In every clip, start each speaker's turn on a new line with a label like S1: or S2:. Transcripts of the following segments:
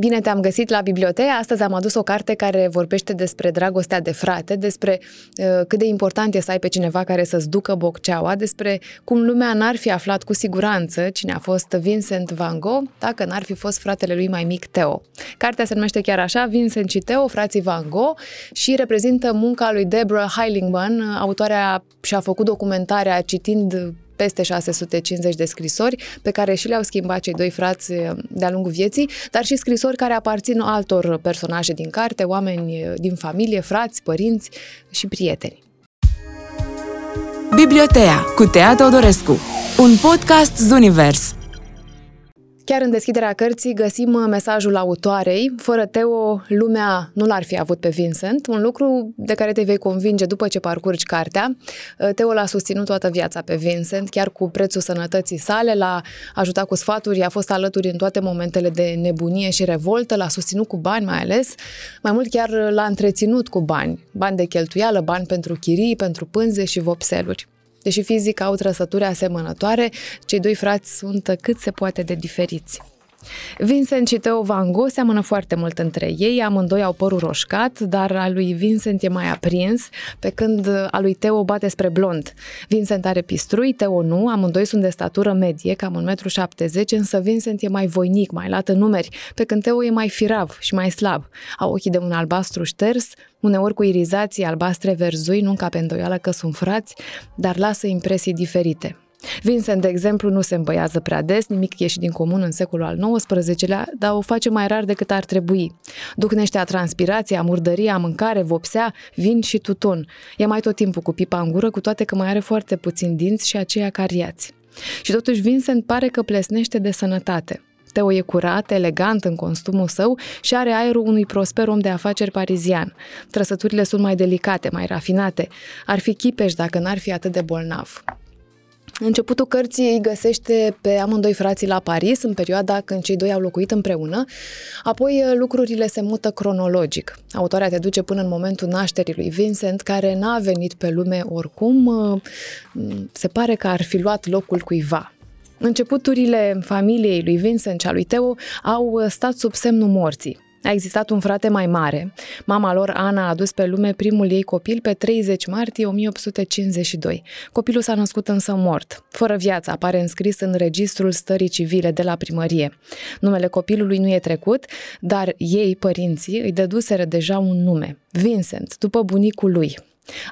S1: Bine te-am găsit la bibliotecă. Astăzi am adus o carte care vorbește despre dragostea de frate, despre uh, cât de important e să ai pe cineva care să-ți ducă bocceaua, despre cum lumea n-ar fi aflat cu siguranță cine a fost Vincent Van Gogh dacă n-ar fi fost fratele lui mai mic Theo. Cartea se numește chiar așa, Vincent și Theo, frații Van Gogh și reprezintă munca lui Deborah Heilingman, autoarea și-a făcut documentarea citind peste 650 de scrisori pe care și le-au schimbat cei doi frați eh, de-a lungul vieții, dar și scrisori care aparțin altor personaje din carte, oameni eh, din familie, frați, părinți și prieteni.
S2: Bibliotea cu Tea Teodorescu, un podcast Zunivers.
S1: Chiar în deschiderea cărții găsim uh, mesajul autoarei. Fără Teo, lumea nu l-ar fi avut pe Vincent, un lucru de care te vei convinge după ce parcurgi cartea. Uh, Teo l-a susținut toată viața pe Vincent, chiar cu prețul sănătății sale, l-a ajutat cu sfaturi, a fost alături în toate momentele de nebunie și revoltă, l-a susținut cu bani mai ales. Mai mult chiar l-a întreținut cu bani, bani de cheltuială, bani pentru chirii, pentru pânze și vopseluri. Deși fizic au trăsături asemănătoare, cei doi frați sunt cât se poate de diferiți. Vincent și Theo Van Gogh seamănă foarte mult între ei, amândoi au părul roșcat, dar al lui Vincent e mai aprins, pe când al lui Theo bate spre blond. Vincent are pistrui, Theo nu, amândoi sunt de statură medie, cam 1,70 m, însă Vincent e mai voinic, mai lat în numeri, pe când Theo e mai firav și mai slab. Au ochii de un albastru șters, uneori cu irizații albastre verzui, nu ca pe îndoială că sunt frați, dar lasă impresii diferite. Vincent, de exemplu, nu se îmbăiază prea des, nimic ieși din comun în secolul al XIX-lea, dar o face mai rar decât ar trebui. Ducnește a transpirație, a murdărie, a mâncare, vopsea, vin și tutun. E mai tot timpul cu pipa în gură, cu toate că mai are foarte puțin dinți și aceia cariați. Și totuși Vincent pare că plesnește de sănătate. Teo e curat, elegant în costumul său și are aerul unui prosper om de afaceri parizian. Trăsăturile sunt mai delicate, mai rafinate. Ar fi chipeș dacă n-ar fi atât de bolnav. Începutul cărții îi găsește pe amândoi frații la Paris, în perioada când cei doi au locuit împreună. Apoi uh, lucrurile se mută cronologic. Autoarea te duce până în momentul nașterii lui Vincent, care n-a venit pe lume oricum. Uh, se pare că ar fi luat locul cuiva. Începuturile familiei lui Vincent și a lui Teo au uh, stat sub semnul morții. A existat un frate mai mare. Mama lor, Ana, a adus pe lume primul ei copil pe 30 martie 1852. Copilul s-a născut însă mort. Fără viață apare înscris în registrul stării civile de la primărie. Numele copilului nu e trecut, dar ei, părinții, îi dăduseră deja un nume, Vincent, după bunicul lui,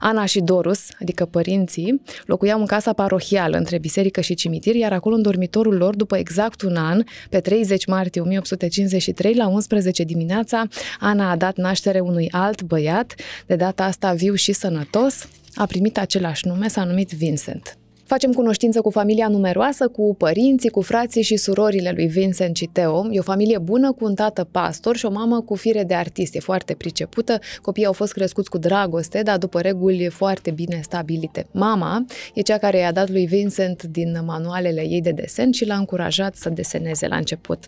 S1: Ana și Dorus, adică părinții, locuiau în casa parohială între biserică și cimitir, iar acolo în dormitorul lor, după exact un an, pe 30 martie 1853, la 11 dimineața, Ana a dat naștere unui alt băiat, de data asta viu și sănătos, a primit același nume, s-a numit Vincent. Facem cunoștință cu familia numeroasă, cu părinții, cu frații și surorile lui Vincent și Teo. E o familie bună cu un tată pastor și o mamă cu fire de artist. E foarte pricepută. Copiii au fost crescuți cu dragoste, dar după reguli foarte bine stabilite. Mama e cea care i-a dat lui Vincent din manualele ei de desen și l-a încurajat să deseneze la început.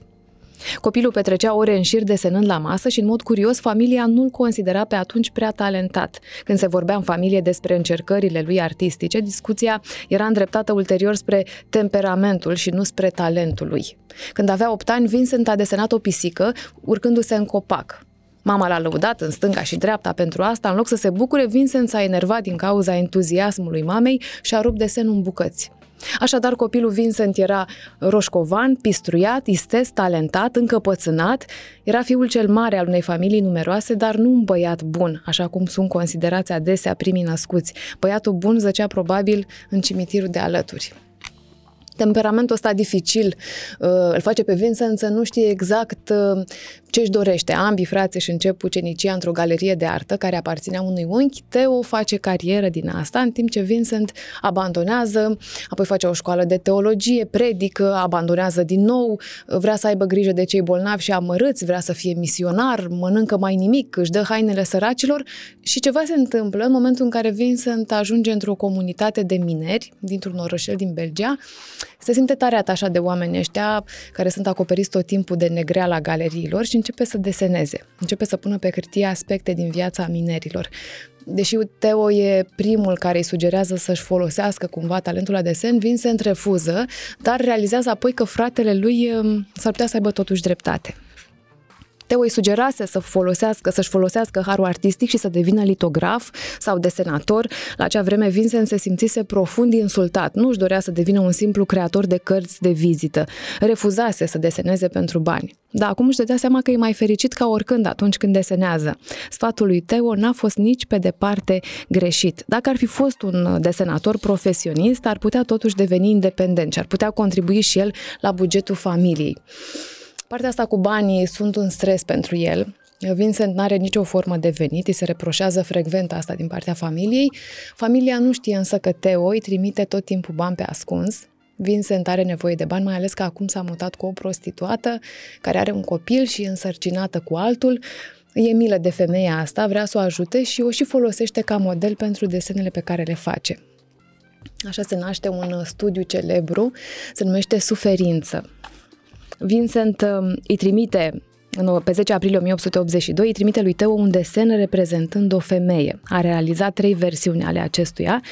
S1: Copilul petrecea ore în șir desenând la masă și, în mod curios, familia nu-l considera pe atunci prea talentat. Când se vorbea în familie despre încercările lui artistice, discuția era îndreptată ulterior spre temperamentul și nu spre talentul lui. Când avea 8 ani, Vincent a desenat o pisică urcându-se în copac. Mama l-a lăudat în stânga și dreapta pentru asta, în loc să se bucure, Vincent s-a enervat din cauza entuziasmului mamei și a rupt desenul în bucăți. Așadar, copilul Vincent era roșcovan, pistruiat, istes, talentat, încăpățânat, era fiul cel mare al unei familii numeroase, dar nu un băiat bun, așa cum sunt considerați adesea primii născuți. Băiatul bun zăcea probabil în cimitirul de alături temperamentul ăsta dificil uh, îl face pe Vincent să nu știe exact uh, ce își dorește. Ambii frați își încep ucenicia într-o galerie de artă care aparținea unui unchi. Teo face carieră din asta, în timp ce Vincent abandonează, apoi face o școală de teologie, predică, abandonează din nou, vrea să aibă grijă de cei bolnavi și amărâți, vrea să fie misionar, mănâncă mai nimic, își dă hainele săracilor și ceva se întâmplă în momentul în care Vincent ajunge într-o comunitate de mineri dintr-un orășel din Belgia se simte tare atașat de oamenii ăștia care sunt acoperiți tot timpul de negreala galeriilor și începe să deseneze. Începe să pună pe hârtie aspecte din viața minerilor. Deși Teo e primul care îi sugerează să-și folosească cumva talentul la desen, Vincent refuză, dar realizează apoi că fratele lui um, s-ar putea să aibă totuși dreptate. Teo îi sugerase să folosească, să-și folosească harul artistic și să devină litograf sau desenator. La acea vreme Vincent se simțise profund insultat. Nu își dorea să devină un simplu creator de cărți de vizită. Refuzase să deseneze pentru bani. Dar acum își dădea seama că e mai fericit ca oricând atunci când desenează. Sfatul lui Teo n-a fost nici pe departe greșit. Dacă ar fi fost un desenator profesionist, ar putea totuși deveni independent și ar putea contribui și el la bugetul familiei. Partea asta cu banii sunt un stres pentru el. Vincent nu are nicio formă de venit, îi se reproșează frecvent asta din partea familiei. Familia nu știe însă că Teo îi trimite tot timpul bani pe ascuns, Vincent are nevoie de bani, mai ales că acum s-a mutat cu o prostituată care are un copil și e însărcinată cu altul. E milă de femeia asta, vrea să o ajute și o și folosește ca model pentru desenele pe care le face. Așa se naște un studiu celebru, se numește Suferință. Vincent um, îi trimite pe 10 aprilie 1882 îi trimite lui Teo un desen reprezentând o femeie. A realizat trei versiuni ale acestuia.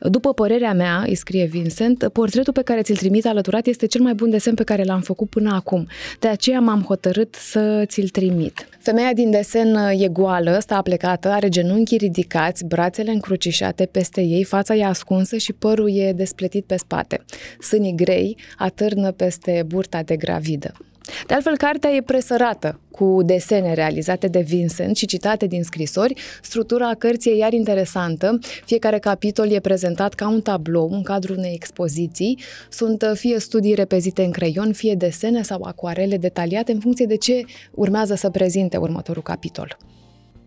S1: După părerea mea, îi scrie Vincent, portretul pe care ți-l trimit alăturat este cel mai bun desen pe care l-am făcut până acum. De aceea m-am hotărât să ți-l trimit. Femeia din desen e goală, stă aplecată, are genunchii ridicați, brațele încrucișate peste ei, fața e ascunsă și părul e despletit pe spate. Sânii grei atârnă peste burta de gravidă. De altfel, cartea e presărată cu desene realizate de Vincent și citate din scrisori. Structura cărții e iar interesantă. Fiecare capitol e prezentat ca un tablou în cadrul unei expoziții. Sunt uh, fie studii repezite în creion, fie desene sau acuarele detaliate în funcție de ce urmează să prezinte următorul capitol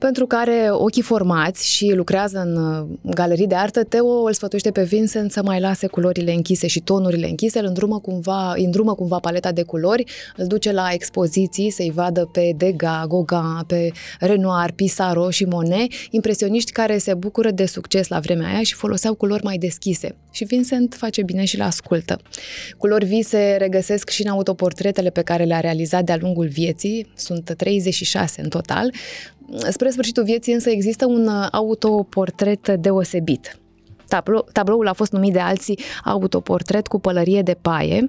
S1: pentru care ochii formați și lucrează în uh, galerii de artă, Teo îl sfătuiește pe Vincent să mai lase culorile închise și tonurile închise, îl îndrumă cumva, îndrumă cumva paleta de culori, îl duce la expoziții să-i vadă pe Degas, Gauguin, pe Renoir, Pissarro și Monet, impresioniști care se bucură de succes la vremea aia și foloseau culori mai deschise. Și Vincent face bine și le ascultă. Culori vii se regăsesc și în autoportretele pe care le-a realizat de-a lungul vieții, sunt 36 în total, Spre sfârșitul vieții însă există un uh, autoportret deosebit. Tablou, tabloul a fost numit de alții autoportret cu pălărie de paie.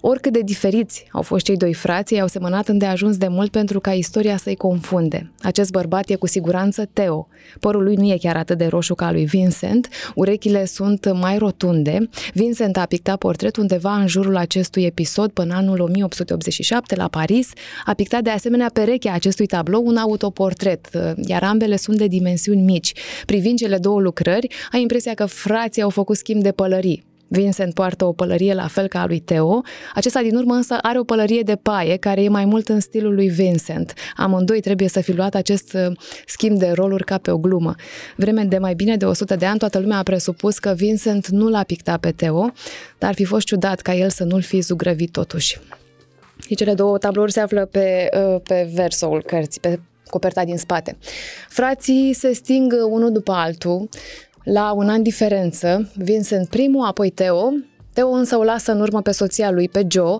S1: Oricât de diferiți au fost cei doi frați, ei au semănat îndeajuns de mult pentru ca istoria să-i confunde. Acest bărbat e cu siguranță Teo. Părul lui nu e chiar atât de roșu ca al lui Vincent, urechile sunt mai rotunde. Vincent a pictat portret undeva în jurul acestui episod până anul 1887 la Paris. A pictat de asemenea perechea acestui tablou un autoportret, iar ambele sunt de dimensiuni mici. Privind cele două lucrări, ai impresia că frații au făcut schimb de pălării. Vincent poartă o pălărie la fel ca a lui Teo, acesta din urmă însă are o pălărie de paie care e mai mult în stilul lui Vincent. Amândoi trebuie să fi luat acest uh, schimb de roluri ca pe o glumă. Vreme de mai bine de 100 de ani, toată lumea a presupus că Vincent nu l-a pictat pe Teo, dar ar fi fost ciudat ca el să nu-l fi zugrăvit totuși. Și cele două tablouri se află pe, uh, pe versoul cărții, pe coperta din spate. Frații se sting unul după altul, la un an diferență, Vincent primul, apoi Teo. Teo însă o lasă în urmă pe soția lui, pe Joe,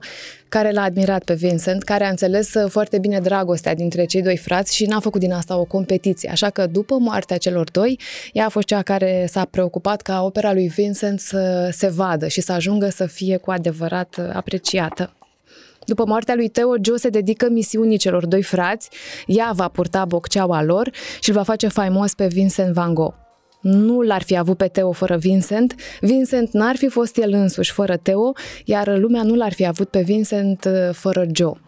S1: care l-a admirat pe Vincent, care a înțeles uh, foarte bine dragostea dintre cei doi frați și n-a făcut din asta o competiție. Așa că după moartea celor doi, ea a fost cea care s-a preocupat ca opera lui Vincent să se vadă și să ajungă să fie cu adevărat uh, apreciată. După moartea lui Teo, Joe se dedică misiunii celor doi frați, ea va purta bocceaua lor și îl va face faimos pe Vincent Van Gogh nu l-ar fi avut pe Teo fără Vincent, Vincent n-ar fi fost el însuși fără Teo, iar lumea nu l-ar fi avut pe Vincent uh, fără Joe.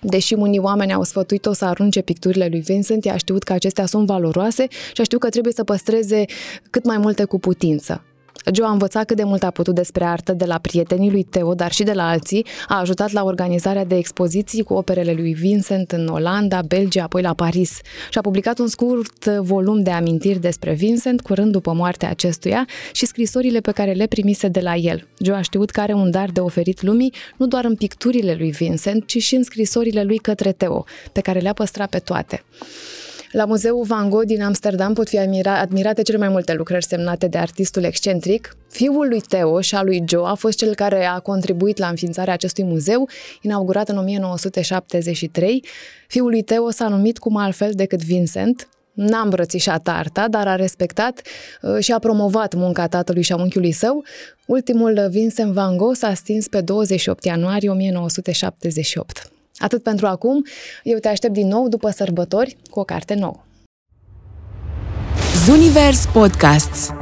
S1: Deși unii oameni au sfătuit-o să arunce picturile lui Vincent, ea a știut că acestea sunt valoroase și a știut că trebuie să păstreze cât mai multe cu putință. Joe a învățat cât de mult a putut despre artă de la prietenii lui Teo, dar și de la alții. A ajutat la organizarea de expoziții cu operele lui Vincent în Olanda, Belgia, apoi la Paris. Și a publicat un scurt volum de amintiri despre Vincent, curând după moartea acestuia, și scrisorile pe care le primise de la el. Joe a știut că are un dar de oferit lumii, nu doar în picturile lui Vincent, ci și în scrisorile lui către Teo, pe care le-a păstrat pe toate. La Muzeul Van Gogh din Amsterdam pot fi admirate cele mai multe lucrări semnate de artistul excentric. Fiul lui Theo și al lui Joe a fost cel care a contribuit la înființarea acestui muzeu, inaugurat în 1973. Fiul lui Theo s-a numit cum altfel decât Vincent, N-a îmbrățișat arta, dar a respectat uh, și a promovat munca tatălui și a unchiului său. Ultimul Vincent Van Gogh s-a stins pe 28 ianuarie 1978. Atât pentru acum, eu te aștept din nou după sărbători cu o carte nouă.
S2: Zunivers Podcasts